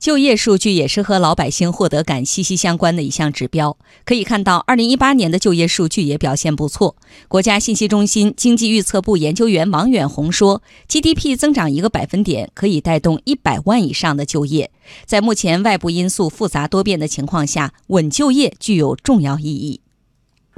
就业数据也是和老百姓获得感息息相关的一项指标。可以看到，二零一八年的就业数据也表现不错。国家信息中心经济预测部研究员王远红说：“GDP 增长一个百分点，可以带动一百万以上的就业。在目前外部因素复杂多变的情况下，稳就业具有重要意义。”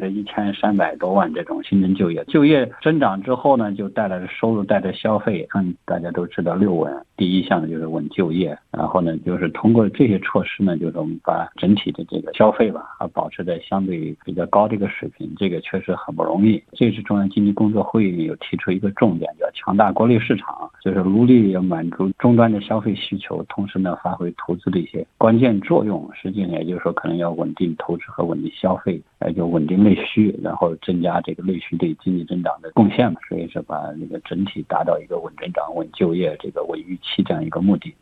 这一千三百多万这种新增就业，就业增长之后呢，就带来了收入，带来消费。嗯，大家都知道六稳，第一项呢就是稳就业，然后呢，就是通过这些措施呢，就是我们把整体的这个消费吧，啊，保持在相对比较高的一个水平。这个确实很不容易。这次中央经济工作会议有提出一个重点，叫强大国内市场，就是努力要满足终端的消费需求，同时呢，发挥投资的一些关键作用。实际上也就是说，可能要稳定投资和稳定消费，呃，就稳定内。内需，然后增加这个内需对经济增长的贡献嘛，所以说把那个整体达到一个稳增长、稳就业、这个稳预期这样一个目的。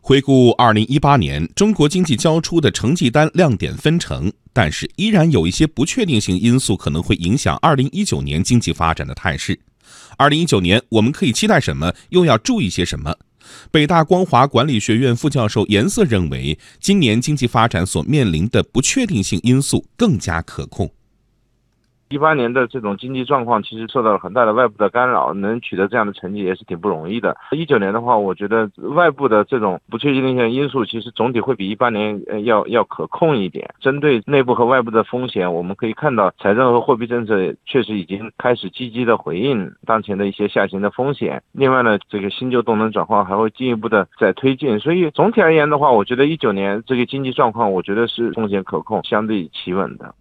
回顾二零一八年，中国经济交出的成绩单亮点纷呈，但是依然有一些不确定性因素可能会影响二零一九年经济发展的态势。二零一九年我们可以期待什么？又要注意些什么？北大光华管理学院副教授颜色认为，今年经济发展所面临的不确定性因素更加可控。一八年的这种经济状况其实受到了很大的外部的干扰，能取得这样的成绩也是挺不容易的。一九年的话，我觉得外部的这种不确定性因素其实总体会比一八年要要可控一点。针对内部和外部的风险，我们可以看到财政和货币政策确实已经开始积极的回应当前的一些下行的风险。另外呢，这个新旧动能转换还会进一步的在推进。所以总体而言的话，我觉得一九年这个经济状况，我觉得是风险可控，相对企稳的。